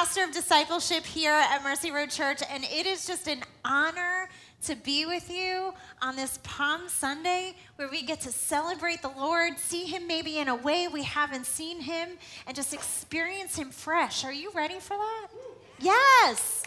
pastor of discipleship here at Mercy Road Church, and it is just an honor to be with you on this Palm Sunday where we get to celebrate the Lord, see Him maybe in a way we haven't seen Him, and just experience Him fresh. Are you ready for that? Yes.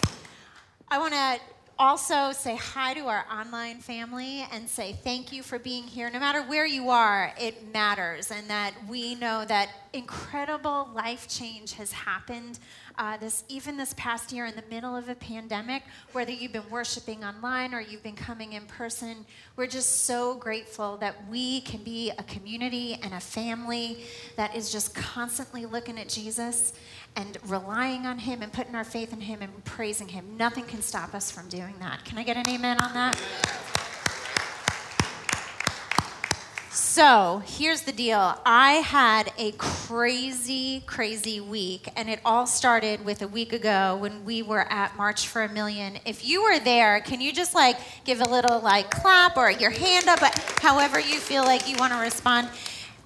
I want to also say hi to our online family and say thank you for being here. No matter where you are, it matters, and that we know that incredible life change has happened. Uh, this even this past year in the middle of a pandemic, whether you've been worshiping online or you've been coming in person, we're just so grateful that we can be a community and a family that is just constantly looking at Jesus and relying on Him and putting our faith in Him and praising Him. Nothing can stop us from doing that. Can I get an amen on that? So here's the deal. I had a crazy, crazy week, and it all started with a week ago when we were at March for a Million. If you were there, can you just like give a little like clap or your hand up, however you feel like you want to respond?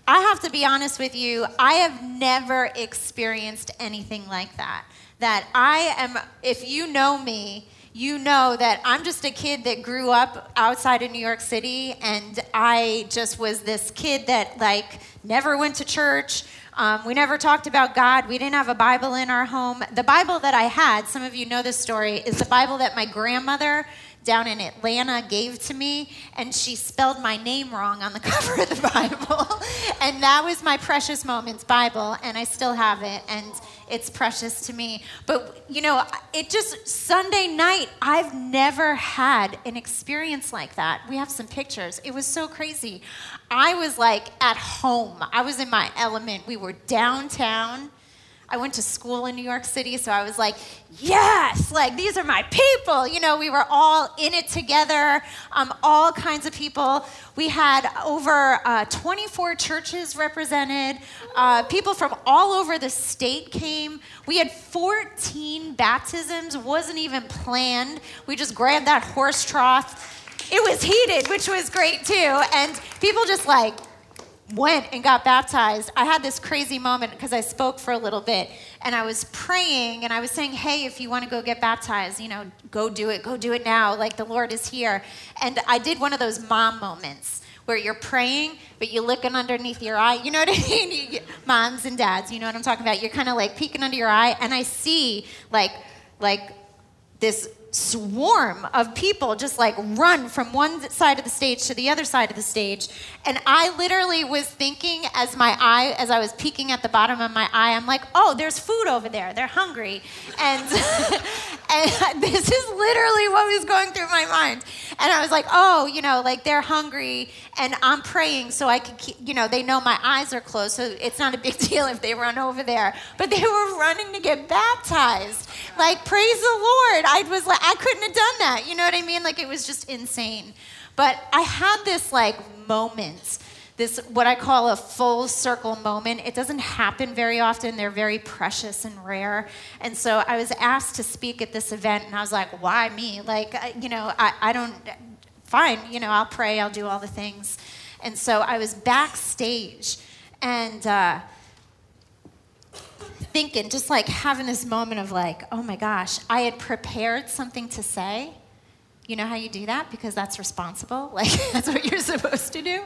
I have to be honest with you, I have never experienced anything like that. That I am, if you know me, you know that I'm just a kid that grew up outside of New York City, and I just was this kid that, like, never went to church. Um, we never talked about God. We didn't have a Bible in our home. The Bible that I had, some of you know this story, is the Bible that my grandmother down in Atlanta gave to me, and she spelled my name wrong on the cover of the Bible. and that was my Precious Moments Bible, and I still have it, and it's precious to me. But, you know, it just, Sunday night, I've never had an experience like that. We have some pictures. It was so crazy. I was like at home, I was in my element. We were downtown I went to school in New York City, so I was like, yes, like these are my people. You know, we were all in it together, um, all kinds of people. We had over uh, 24 churches represented. Uh, people from all over the state came. We had 14 baptisms, wasn't even planned. We just grabbed that horse trough. It was heated, which was great too. And people just like went and got baptized, I had this crazy moment because I spoke for a little bit and I was praying and I was saying, hey, if you want to go get baptized, you know, go do it, go do it now. Like the Lord is here. And I did one of those mom moments where you're praying, but you're looking underneath your eye. You know what I mean? Moms and dads, you know what I'm talking about? You're kind of like peeking under your eye, and I see like, like this swarm of people just like run from one side of the stage to the other side of the stage. And i literally was thinking as my eye as i was peeking at the bottom of my eye i'm like oh there's food over there. They're hungry. And and this is literally what was going through my mind. And i was like oh you know like they're hungry and i'm praying so i could keep you know they know my eyes are closed so it's not a big deal if they run over there. But they were running to get baptized. Like praise the lord. I was like I couldn't have done that. You know what I mean? Like it was just insane. But I had this like moment, this what I call a full circle moment. It doesn't happen very often. They're very precious and rare. And so I was asked to speak at this event, and I was like, why me? Like, you know, I, I don't, fine, you know, I'll pray, I'll do all the things. And so I was backstage, and uh, thinking, just like having this moment of like, oh my gosh, I had prepared something to say. You know how you do that? Because that's responsible. Like, that's what you're supposed to do.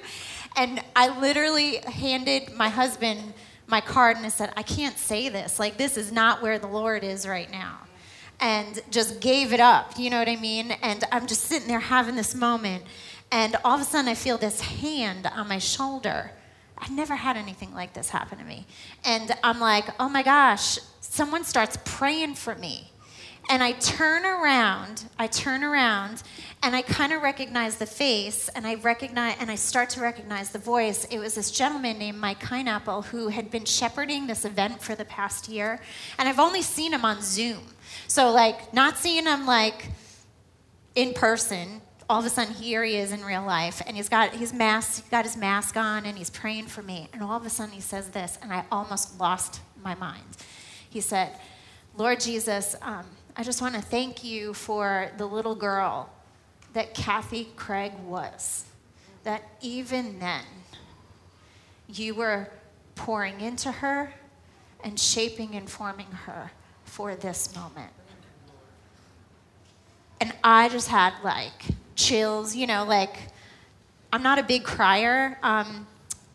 And I literally handed my husband my card and I said, I can't say this. Like, this is not where the Lord is right now. And just gave it up. You know what I mean? And I'm just sitting there having this moment. And all of a sudden, I feel this hand on my shoulder. I never had anything like this happen to me. And I'm like, oh my gosh, someone starts praying for me. And I turn around, I turn around, and I kind of recognize the face, and I recognize, and I start to recognize the voice. It was this gentleman named Mike Pineapple who had been shepherding this event for the past year, and I've only seen him on Zoom. So, like, not seeing him like in person, all of a sudden here he is in real life and he's got his mask he's got his mask on and he's praying for me and all of a sudden he says this and i almost lost my mind he said lord jesus um, i just want to thank you for the little girl that kathy craig was that even then you were pouring into her and shaping and forming her for this moment. And I just had like chills, you know, like I'm not a big crier. Um,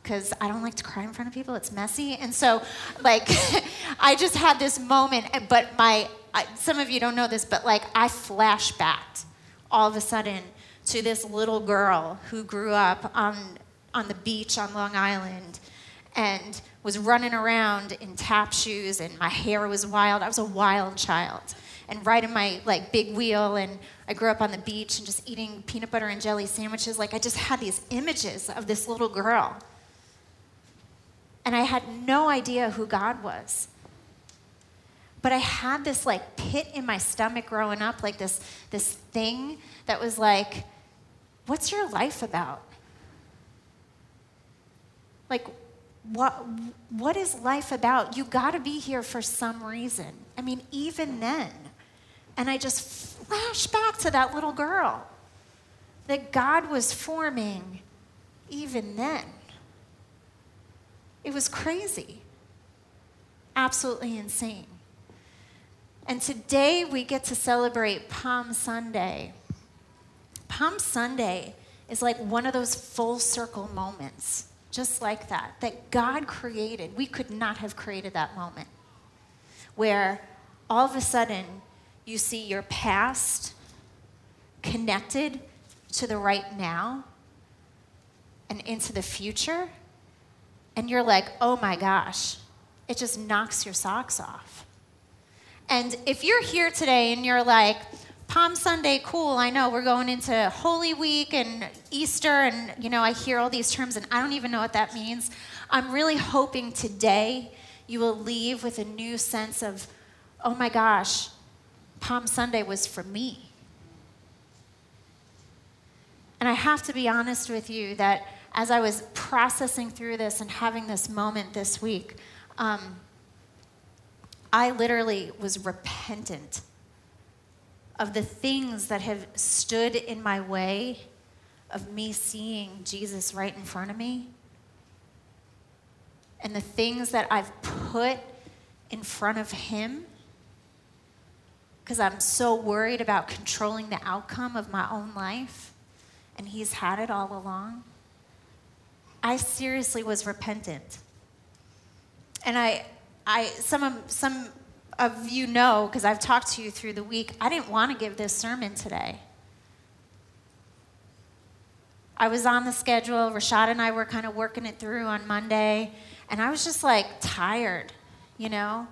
because I don't like to cry in front of people. It's messy. And so, like, I just had this moment, but my, I, some of you don't know this, but like, I flashbacked all of a sudden to this little girl who grew up on, on the beach on Long Island and was running around in tap shoes, and my hair was wild. I was a wild child. And riding my like big wheel, and I grew up on the beach and just eating peanut butter and jelly sandwiches. Like I just had these images of this little girl and I had no idea who God was. But I had this like pit in my stomach growing up, like this, this thing that was like, what's your life about? Like, what, what is life about? You got to be here for some reason. I mean, even then. And I just flash back to that little girl that God was forming even then. It was crazy, absolutely insane. And today we get to celebrate Palm Sunday. Palm Sunday is like one of those full circle moments, just like that, that God created. We could not have created that moment where all of a sudden you see your past connected to the right now and into the future and you're like, oh my gosh, it just knocks your socks off. And if you're here today and you're like, Palm Sunday, cool, I know we're going into Holy Week and Easter, and you know, I hear all these terms and I don't even know what that means. I'm really hoping today you will leave with a new sense of, oh my gosh, Palm Sunday was for me. And I have to be honest with you that as I was processing through this and having this moment this week, um, I literally was repentant of the things that have stood in my way of me seeing Jesus right in front of me and the things that I've put in front of Him because I'm so worried about controlling the outcome of my own life, and He's had it all along. I seriously was repentant. And I, I some, of, some of you know, because I've talked to you through the week, I didn't want to give this sermon today. I was on the schedule. Rashad and I were kind of working it through on Monday, and I was just like tired, you know?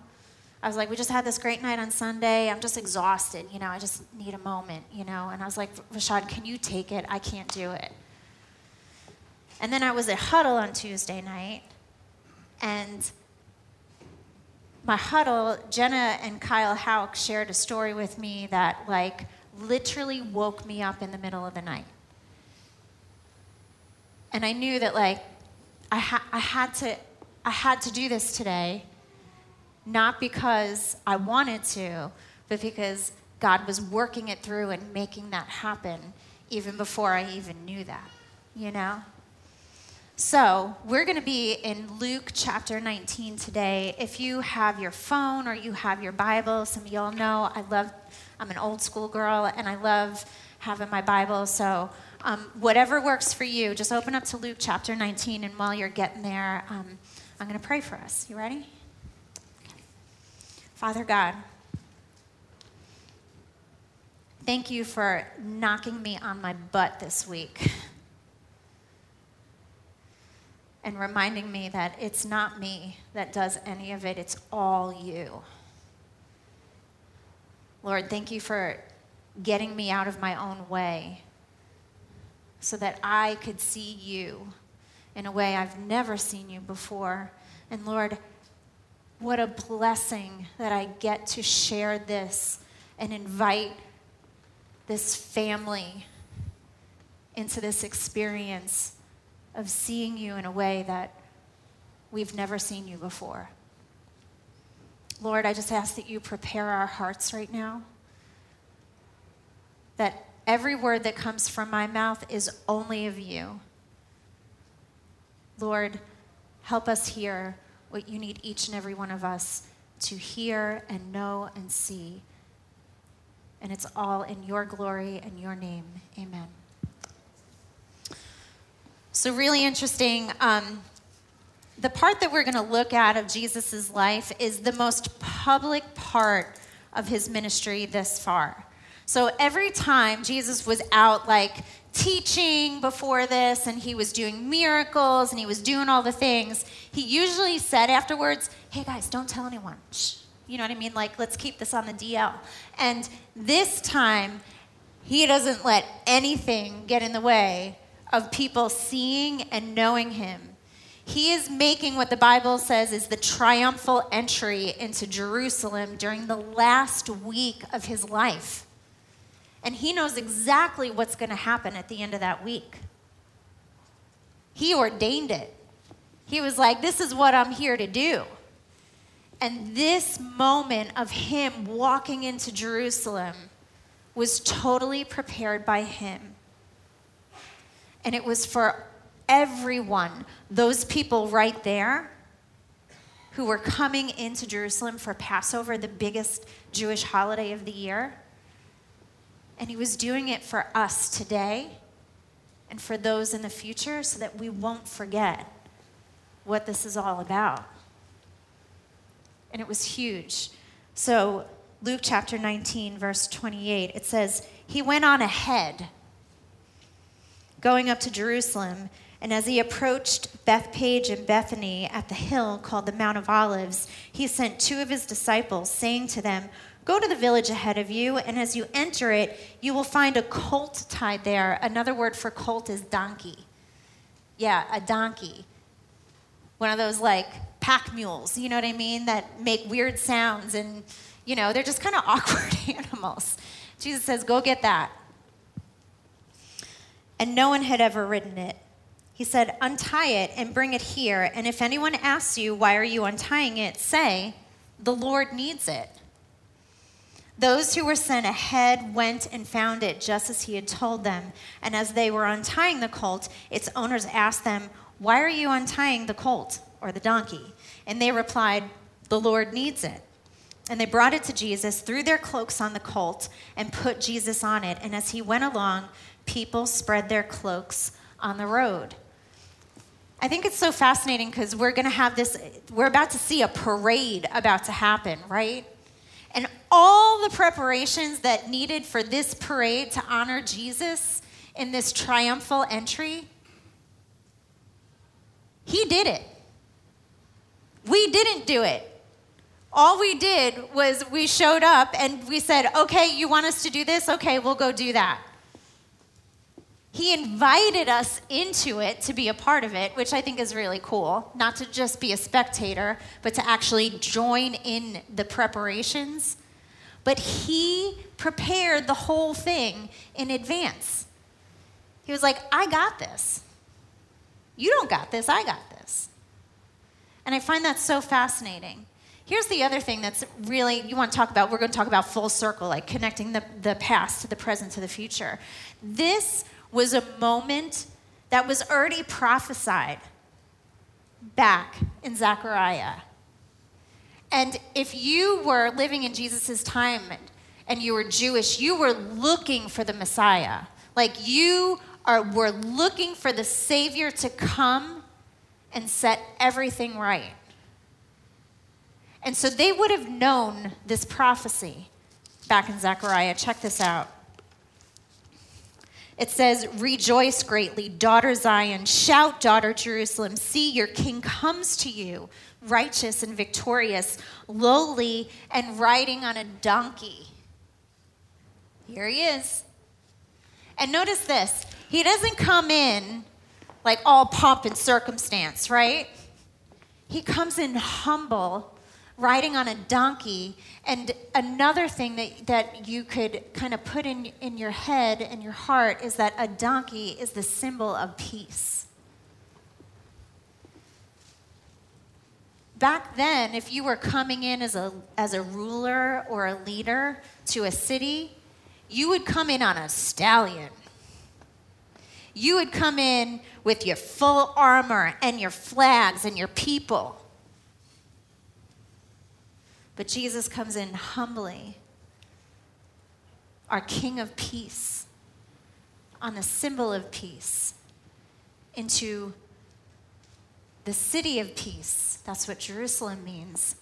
I was like, we just had this great night on Sunday. I'm just exhausted, you know? I just need a moment, you know? And I was like, Rashad, can you take it? I can't do it. And then I was at Huddle on Tuesday night, and my huddle, Jenna and Kyle Hauk shared a story with me that, like, literally woke me up in the middle of the night. And I knew that, like, I, ha- I, had to, I had to do this today, not because I wanted to, but because God was working it through and making that happen even before I even knew that, you know? So, we're going to be in Luke chapter 19 today. If you have your phone or you have your Bible, some of y'all know I love, I'm an old school girl and I love having my Bible. So, um, whatever works for you, just open up to Luke chapter 19. And while you're getting there, um, I'm going to pray for us. You ready? Father God, thank you for knocking me on my butt this week. and reminding me that it's not me that does any of it, it's all you. Lord, thank you for getting me out of my own way so that I could see you in a way I've never seen you before. And Lord, what a blessing that I get to share this and invite this family into this experience of seeing you in a way that we've never seen you before. Lord, I just ask that you prepare our hearts right now. That every word that comes from my mouth is only of you. Lord, help us hear what you need each and every one of us to hear and know and see. And it's all in your glory and your name. Amen. So, really interesting. Um, the part that we're going to look at of Jesus' life is the most public part of his ministry this far. So, every time Jesus was out, like teaching before this, and he was doing miracles and he was doing all the things, he usually said afterwards, Hey guys, don't tell anyone. Shh. You know what I mean? Like, let's keep this on the DL. And this time, he doesn't let anything get in the way of people seeing and knowing him. He is making what the Bible says is the triumphal entry into Jerusalem during the last week of his life. And he knows exactly what's going to happen at the end of that week. He ordained it. He was like, This is what I'm here to do. And this moment of him walking into Jerusalem was totally prepared by him and it was for everyone, those people right there who were coming into Jerusalem for Passover, the biggest Jewish holiday of the year. And he was doing it for us today and for those in the future so that we won't forget what this is all about. And it was huge. So, Luke chapter 19, verse 28, it says, He went on ahead going up to Jerusalem. And as he approached Bethpage and Bethany at the hill called the Mount of Olives, he sent two of his disciples, saying to them, Go to the village ahead of you, and as you enter it, you will find a colt tied there. Another word for colt is donkey. Yeah, a donkey. One of those like pack mules, you know what I mean, that make weird sounds and, you know, they're just kind of awkward animals. Jesus says, Go get that and no one had ever ridden it. He said, Untie it and bring it here, and if anyone asks you, Why are you untying it? say, The Lord needs it. Those who were sent ahead went and found it just as he had told them. And as they were untying the colt, its owners asked them, Why are you untying the colt or the donkey? And they replied, The Lord needs it. And they brought it to Jesus, threw their cloaks on the colt, and put Jesus on it. And as he went along, people spread their cloaks on the road. I think it's so fascinating because we're going to have this, we're about to see a parade about to happen, right? And all the preparations that needed for this parade to honor Jesus in this triumphal entry, he did it. We didn't do it. All we did was we showed up and we said, okay, you want us to do this? Okay, we'll go do that. He invited us into it to be a part of it, which I think is really cool. Not to just be a spectator, but to actually join in the preparations. But he prepared the whole thing in advance. He was like, I got this. You don't got this, I got this. And I find that so fascinating. Here's the other thing that's really, you want to talk about, we're going to talk about full circle, like connecting the, the past to the present to the future. This was a moment that was already prophesied back in Zechariah. And if you were living in Jesus' time and you were Jewish, you were looking for the Messiah. Like you are, were looking for the Savior to come and set everything right. And so they would have known this prophecy back in Zechariah. Check this out. It says, Rejoice greatly, daughter Zion. Shout, daughter Jerusalem. See, your king comes to you, righteous and victorious, lowly and riding on a donkey. Here he is. And notice this he doesn't come in like all pomp and circumstance, right? He comes in humble riding on a donkey. And another thing that, that you could kind of put in, in your head and your heart is that a donkey is the symbol of peace. Back then, if you were coming in as a, as a ruler or a leader to a city, you would come in on a stallion. You would come in with your full armor and your flags and your people But Jesus comes in humbly, our King of peace, on the symbol of peace, into the city of peace. That's what Jerusalem means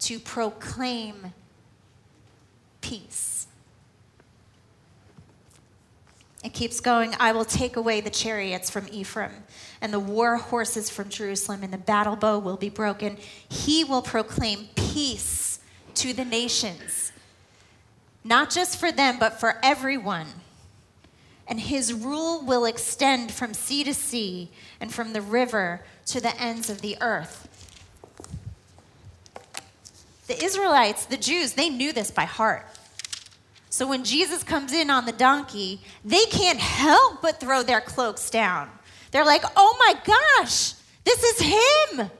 to proclaim peace. It keeps going. I will take away the chariots from Ephraim and the war horses from Jerusalem, and the battle bow will be broken. He will proclaim peace to the nations, not just for them, but for everyone. And his rule will extend from sea to sea and from the river to the ends of the earth. The Israelites, the Jews, they knew this by heart. So when Jesus comes in on the donkey, they can't help but throw their cloaks down. They're like, oh my gosh, this is him.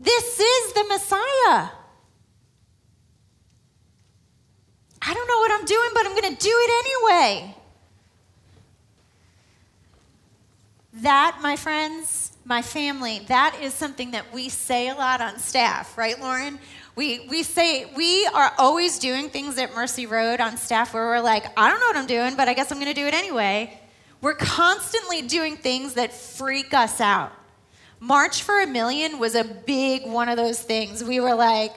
This is the Messiah. I don't know what I'm doing, but I'm going to do it anyway. That, my friends, my family, that is something that we say a lot on staff, right, Lauren? We, we say, we are always doing things at Mercy Road on staff where we're like, I don't know what I'm doing, but I guess I'm going to do it anyway. We're constantly doing things that freak us out. March for a Million was a big one of those things. We were like,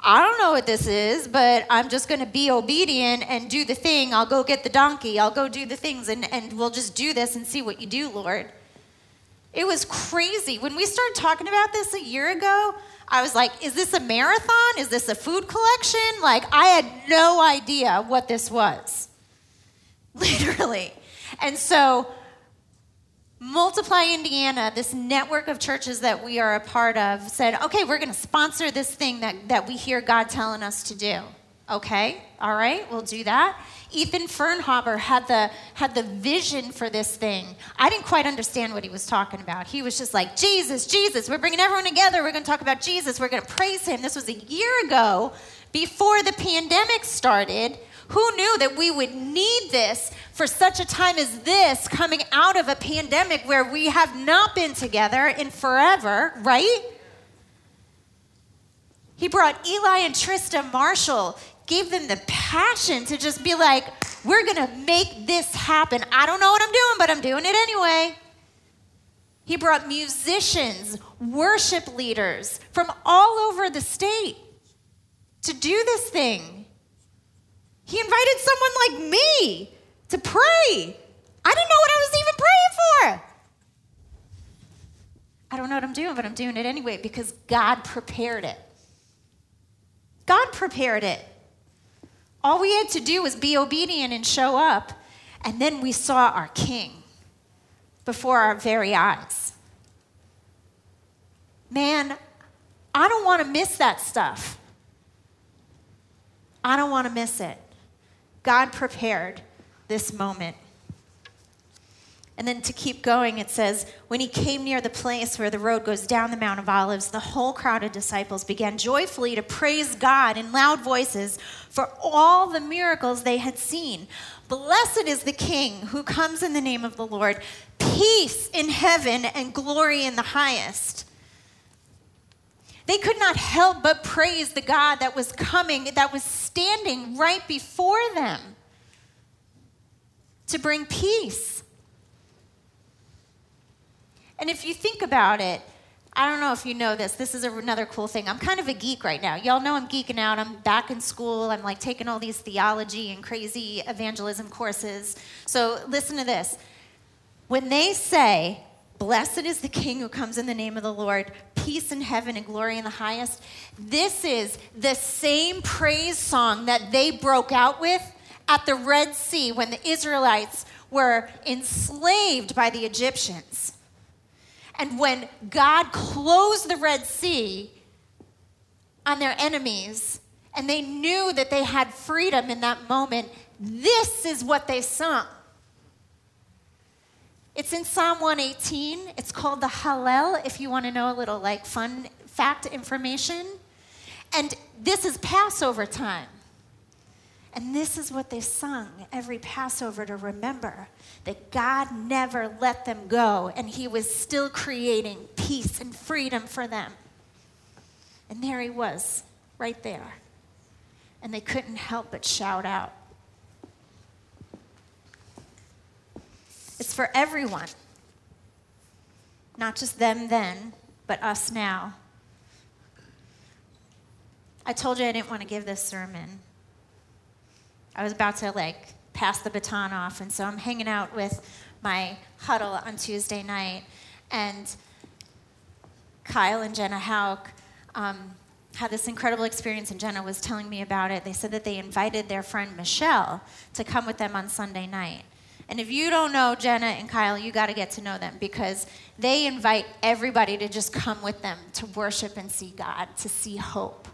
I don't know what this is, but I'm just going to be obedient and do the thing. I'll go get the donkey. I'll go do the things, and, and we'll just do this and see what you do, Lord. It was crazy. When we started talking about this a year ago, I was like, is this a marathon? Is this a food collection? Like, I had no idea what this was. Literally. And so, Multiply Indiana, this network of churches that we are a part of, said, okay, we're going to sponsor this thing that, that we hear God telling us to do. Okay, all right, we'll do that. Ethan Fernhaber had the, had the vision for this thing. I didn't quite understand what he was talking about. He was just like, Jesus, Jesus, we're bringing everyone together. We're going to talk about Jesus. We're going to praise him. This was a year ago before the pandemic started. Who knew that we would need this for such a time as this coming out of a pandemic where we have not been together in forever, right? He brought Eli and Trista Marshall gave them the passion to just be like, we're to make this happen. I don't know what I'm doing, but I'm doing it anyway. He brought musicians, worship leaders from all over the state to do this thing. He invited someone like me to pray. I didn't know what I was even praying for. I don't know what I'm doing, but I'm doing it anyway because God prepared it. God prepared it. All we had to do was be obedient and show up, and then we saw our King before our very eyes. Man, I don't want to miss that stuff. I don't want to miss it. God prepared this moment. And then to keep going, it says, When he came near the place where the road goes down the Mount of Olives, the whole crowd of disciples began joyfully to praise God in loud voices for all the miracles they had seen. Blessed is the King who comes in the name of the Lord. Peace in heaven and glory in the highest. They could not help but praise the God that was coming, that was standing right before them to bring peace. And if you think about it, I don't know if you know this. This is another cool thing. I'm kind of a geek right now. Y'all know I'm geeking out. I'm back in school. I'm like taking all these theology and crazy evangelism courses. So listen to this. When they say, Blessed is the King who comes in the name of the Lord, peace in heaven and glory in the highest, this is the same praise song that they broke out with at the Red Sea when the Israelites were enslaved by the Egyptians. And when God closed the Red Sea on their enemies, and they knew that they had freedom in that moment, this is what they sung. It's in Psalm 118. It's called the Hallel, if you want to know a little like fun fact information. And this is Passover time. And this is what they sung every Passover to remember that God never let them go and He was still creating peace and freedom for them. And there He was, right there. and they couldn't help but shout out. It's for everyone, not just them then, but us now. I told you I didn't want to give this sermon. I was about to like pass the baton off, and so I'm hanging out with my huddle on Tuesday night, and Kyle and Jenna Hauk um, had this incredible experience, and Jenna was telling me about it. They said that they invited their friend Michelle to come with them on Sunday night. And if you don't know Jenna and Kyle, you got to get to know them because they invite everybody to just come with them to worship and see God, to see hope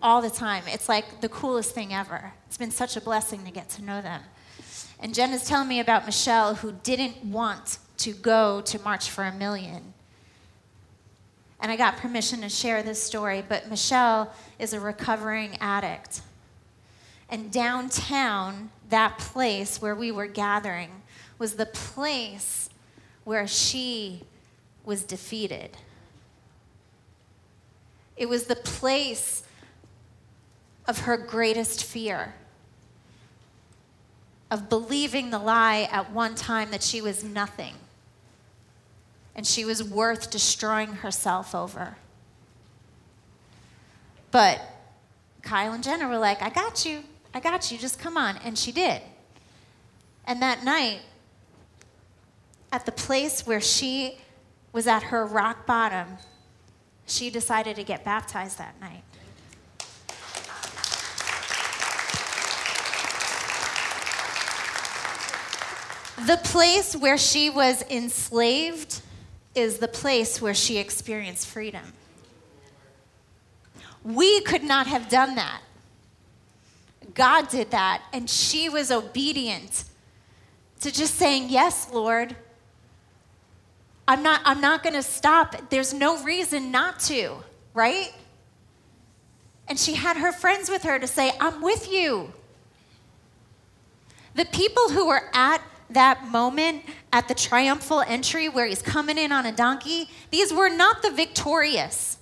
all the time. It's like the coolest thing ever. It's been such a blessing to get to know them. And Jenna's telling me about Michelle who didn't want to go to March for a Million. And I got permission to share this story, but Michelle is a recovering addict. And downtown, that place where we were gathering was the place where she was defeated. It was the place of her greatest fear, of believing the lie at one time that she was nothing and she was worth destroying herself over. But Kyle and Jenna were like, I got you. I got you. Just come on. And she did. And that night, at the place where she was at her rock bottom, she decided to get baptized that night. The place where she was enslaved is the place where she experienced freedom. We could not have done that. God did that, and she was obedient to just saying, Yes, Lord. I'm not, I'm not going to stop. There's no reason not to, right? And she had her friends with her to say, I'm with you. The people who were at that moment at the triumphal entry where he's coming in on a donkey, these were not the victorious.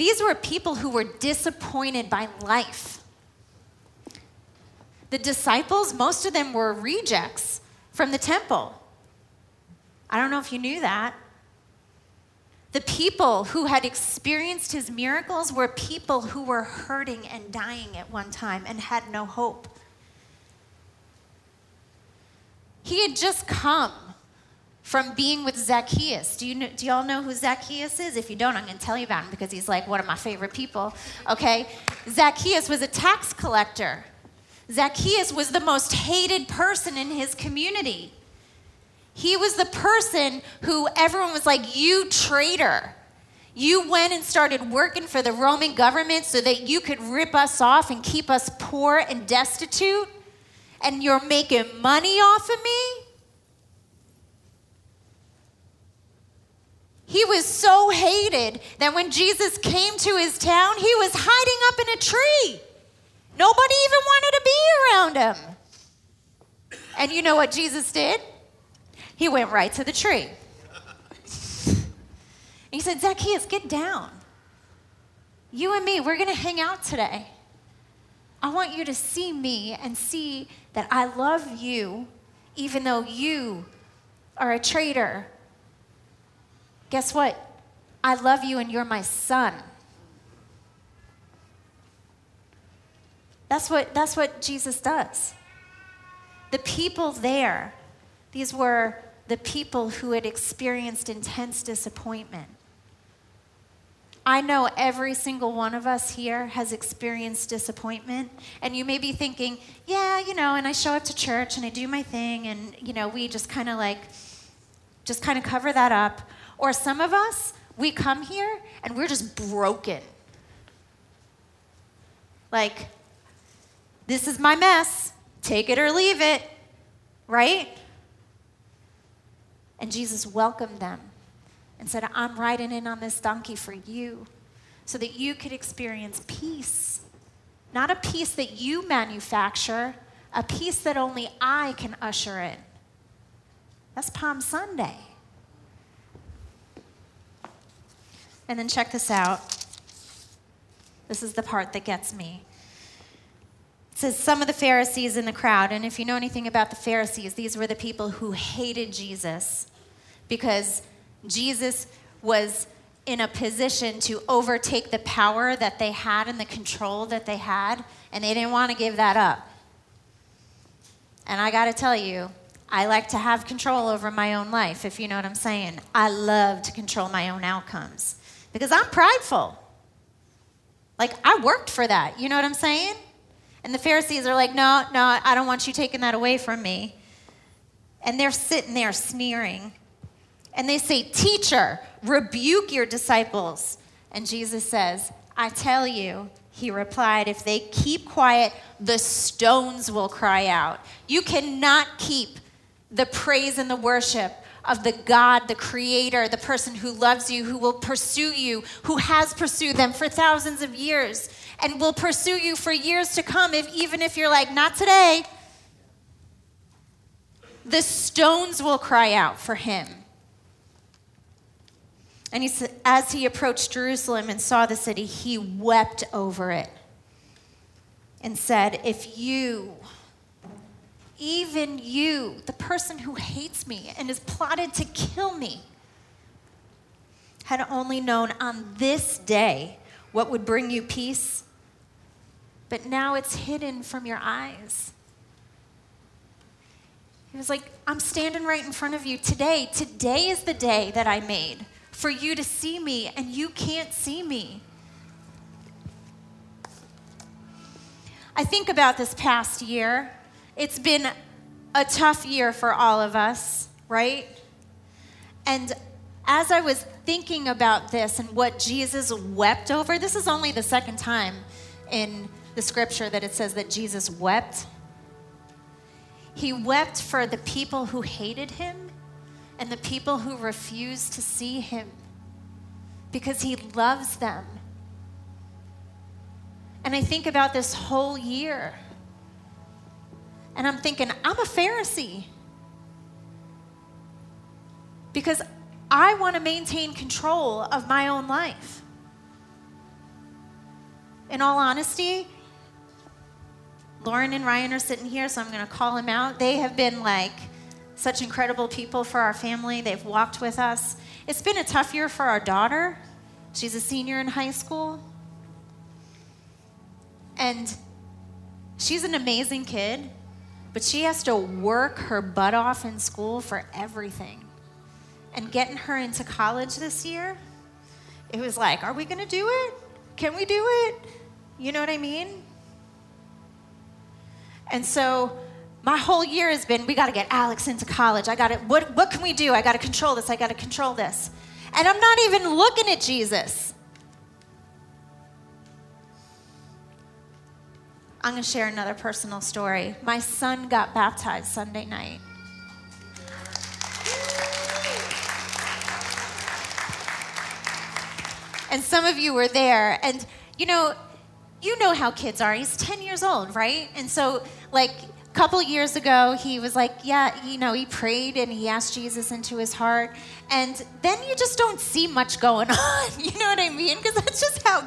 These were people who were disappointed by life. The disciples, most of them were rejects from the temple. I don't know if you knew that. The people who had experienced his miracles were people who were hurting and dying at one time and had no hope. He had just come from being with Zacchaeus. Do you know, do y'all know who Zacchaeus is? If you don't, I'm going to tell you about him because he's like one of my favorite people. Okay? Zacchaeus was a tax collector. Zacchaeus was the most hated person in his community. He was the person who everyone was like, "You traitor." You went and started working for the Roman government so that you could rip us off and keep us poor and destitute and you're making money off of me? He was so hated that when Jesus came to his town, he was hiding up in a tree. Nobody even wanted to be around him. And you know what Jesus did? He went right to the tree. he said, Zacchaeus, get down. You and me, we're going to hang out today. I want you to see me and see that I love you even though you are a traitor. Guess what? I love you and you're my son. That's what, that's what Jesus does. The people there, these were the people who had experienced intense disappointment. I know every single one of us here has experienced disappointment. And you may be thinking, yeah, you know, and I show up to church and I do my thing, and, you know, we just kind of like, just kind of cover that up. Or some of us, we come here and we're just broken. Like, this is my mess, take it or leave it, right? And Jesus welcomed them and said, I'm riding in on this donkey for you so that you could experience peace. Not a peace that you manufacture, a peace that only I can usher in. That's Palm Sunday. And then check this out. This is the part that gets me. It says, Some of the Pharisees in the crowd, and if you know anything about the Pharisees, these were the people who hated Jesus because Jesus was in a position to overtake the power that they had and the control that they had, and they didn't want to give that up. And I got to tell you, I like to have control over my own life, if you know what I'm saying. I love to control my own outcomes because I'm prideful. Like, I worked for that, you know what I'm saying? And the Pharisees are like, no, no, I don't want you taking that away from me. And they're sitting there sneering. And they say, Teacher, rebuke your disciples. And Jesus says, I tell you, he replied, if they keep quiet, the stones will cry out. You cannot keep the praise and the worship of the God, the creator, the person who loves you, who will pursue you, who has pursued them for thousands of years and will pursue you for years to come, if, even if you're like, not today. The stones will cry out for him. And he said, as he approached Jerusalem and saw the city, he wept over it and said, If you, even you, the person who hates me and has plotted to kill me, had only known on this day what would bring you peace, but now it's hidden from your eyes. He was like, I'm standing right in front of you today. Today is the day that I made for you to see me, and you can't see me. I think about this past year. It's been a tough year for all of us, right? And as I was thinking about this and what Jesus wept over, this is only the second time in the scripture that it says that Jesus wept. He wept for the people who hated him and the people who refused to see him because he loves them. And I think about this whole year. And I'm thinking, I'm a Pharisee. Because I want to maintain control of my own life. In all honesty, Lauren and Ryan are sitting here, so I'm going to call them out. They have been like such incredible people for our family. They've walked with us. It's been a tough year for our daughter. She's a senior in high school. And she's an amazing kid, but she has to work her butt off in school for everything. And getting her into college this year, it was like, are we going to do it? Can we do it? You know what I mean? And so my whole year has been we got to get Alex into college. I got to, what, what can we do? I got to control this. I got to control this. And I'm not even looking at Jesus. I'm going to share another personal story. My son got baptized Sunday night. And some of you were there. And, you know, you know how kids are. He's 10 years old, right? And so, like, a couple years ago, he was like, yeah, you know, he prayed and he asked Jesus into his heart. And then you just don't see much going on. You know what I mean? Because that's just how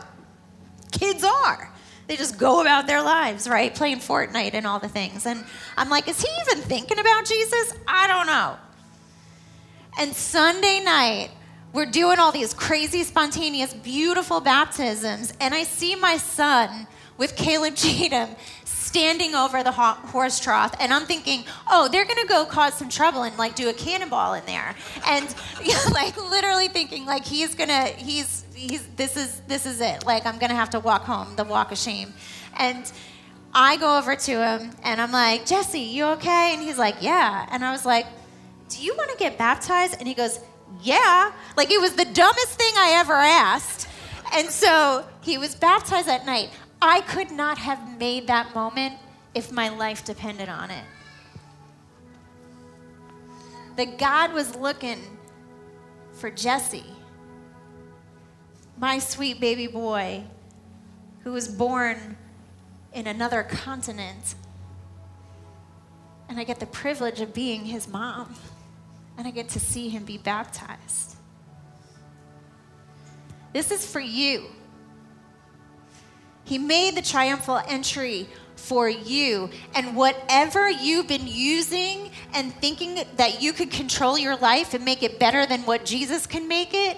kids are. They just go about their lives, right? Playing Fortnite and all the things. And I'm like, is he even thinking about Jesus? I don't know. And Sunday night, we're doing all these crazy, spontaneous, beautiful baptisms. And I see my son with Caleb Cheatham standing over the horse trough, and I'm thinking, oh, they're gonna go cause some trouble and like do a cannonball in there, and like literally thinking like he's gonna, he's, he's, this is, this is it. Like I'm gonna have to walk home, the walk of shame, and. I go over to him and I'm like, Jesse, you okay? And he's like, Yeah. And I was like, Do you want to get baptized? And he goes, Yeah. Like it was the dumbest thing I ever asked. And so he was baptized that night. I could not have made that moment if my life depended on it. That God was looking for Jesse, my sweet baby boy, who was born in another continent. And I get the privilege of being his mom, and I get to see him be baptized. This is for you. He made the triumphal entry for you. And whatever you've been using and thinking that you could control your life and make it better than what Jesus can make it,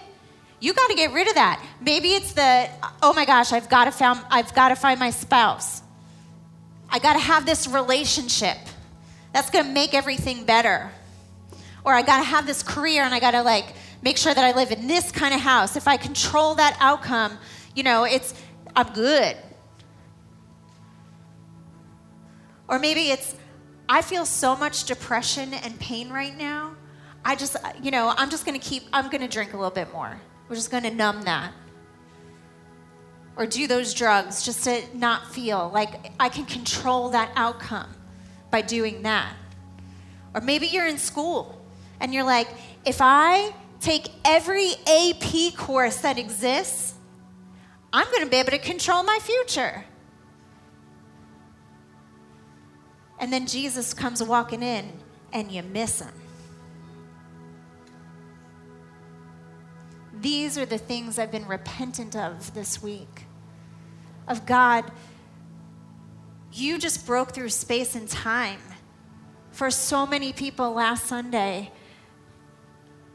you got to get rid of that. Maybe it's the oh my gosh, I've got to found I've got to find my spouse. I got to have this relationship. That's going to make everything better. Or I got to have this career and I got to like make sure that I live in this kind of house. If I control that outcome, you know, it's I'm good. Or maybe it's I feel so much depression and pain right now. I just, you know, I'm just going to keep I'm going to drink a little bit more. We're just going to numb that. Or do those drugs just to not feel like I can control that outcome by doing that. Or maybe you're in school and you're like, if I take every AP course that exists, I'm going to be able to control my future. And then Jesus comes walking in and you miss him. These are the things I've been repentant of this week. Of God, you just broke through space and time for so many people last Sunday.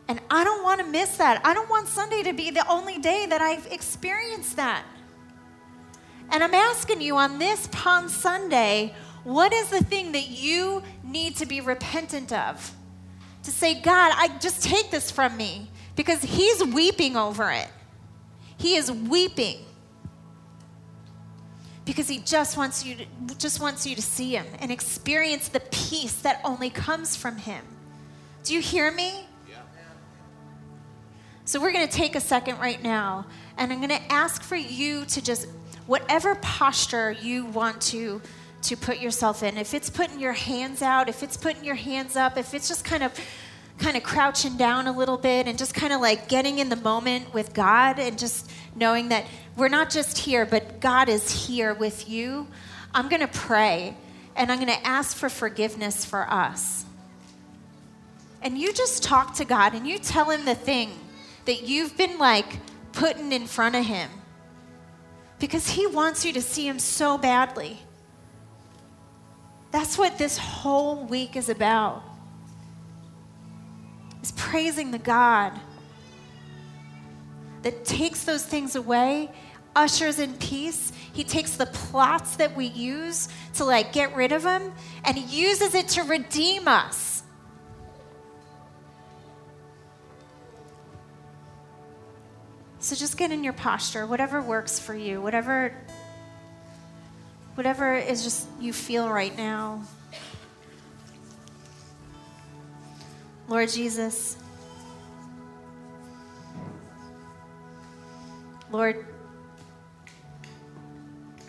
And I don't want to miss that. I don't want Sunday to be the only day that I've experienced that. And I'm asking you on this Palm Sunday, what is the thing that you need to be repentant of? To say, God, I just take this from me because he's weeping over it. He is weeping because he just wants you to, just wants you to see him and experience the peace that only comes from him. Do you hear me? Yeah. So we're going to take a second right now and I'm going to ask for you to just whatever posture you want to to put yourself in. If it's putting your hands out, if it's putting your hands up, if it's just kind of kind of crouching down a little bit and just kind of like getting in the moment with God and just knowing that we're not just here, but God is here with you, I'm going to pray and I'm going to ask for forgiveness for us. And you just talk to God and you tell Him the thing that you've been like putting in front of Him because He wants you to see Him so badly. That's what this whole week is about is praising the God that takes those things away, ushers in peace. He takes the plots that we use to like get rid of them and he uses it to redeem us. So just get in your posture, whatever works for you, whatever whatever is just you feel right now. Lord Jesus, Lord,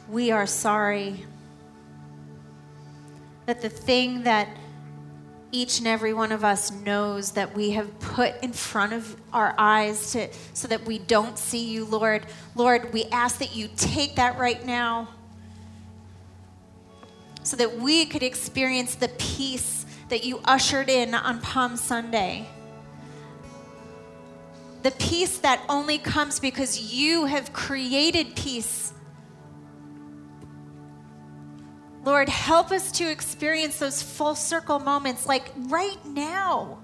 we are sorry that the thing that each and every one of us knows that we have put in front of our eyes to, so that we don't see you, Lord. Lord, we ask that you take that right now so that we could experience the peace that you ushered in on Palm Sunday. The peace that only comes because you have created peace. Lord, help us to experience those full circle moments like right now,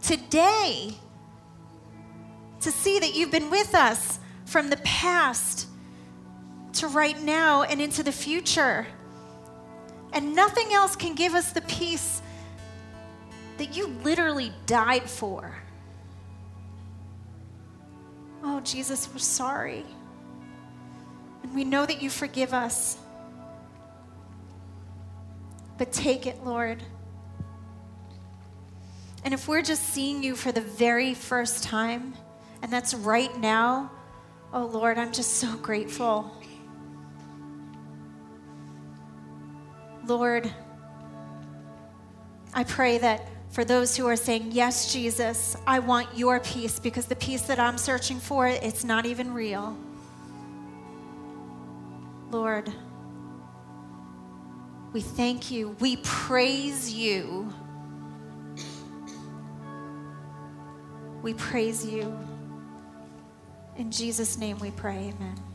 today, to see that you've been with us from the past to right now and into the future. And nothing else can give us the peace that you literally died for. Oh, Jesus, we're sorry. And we know that you forgive us. But take it, Lord. And if we're just seeing you for the very first time, and that's right now, oh Lord, I'm just so grateful. Lord, I pray that for those who are saying, Yes, Jesus, I want your peace because the peace that I'm searching for, it's not even real. Lord, we thank you. We praise you. We praise you. In Jesus' name we pray, amen.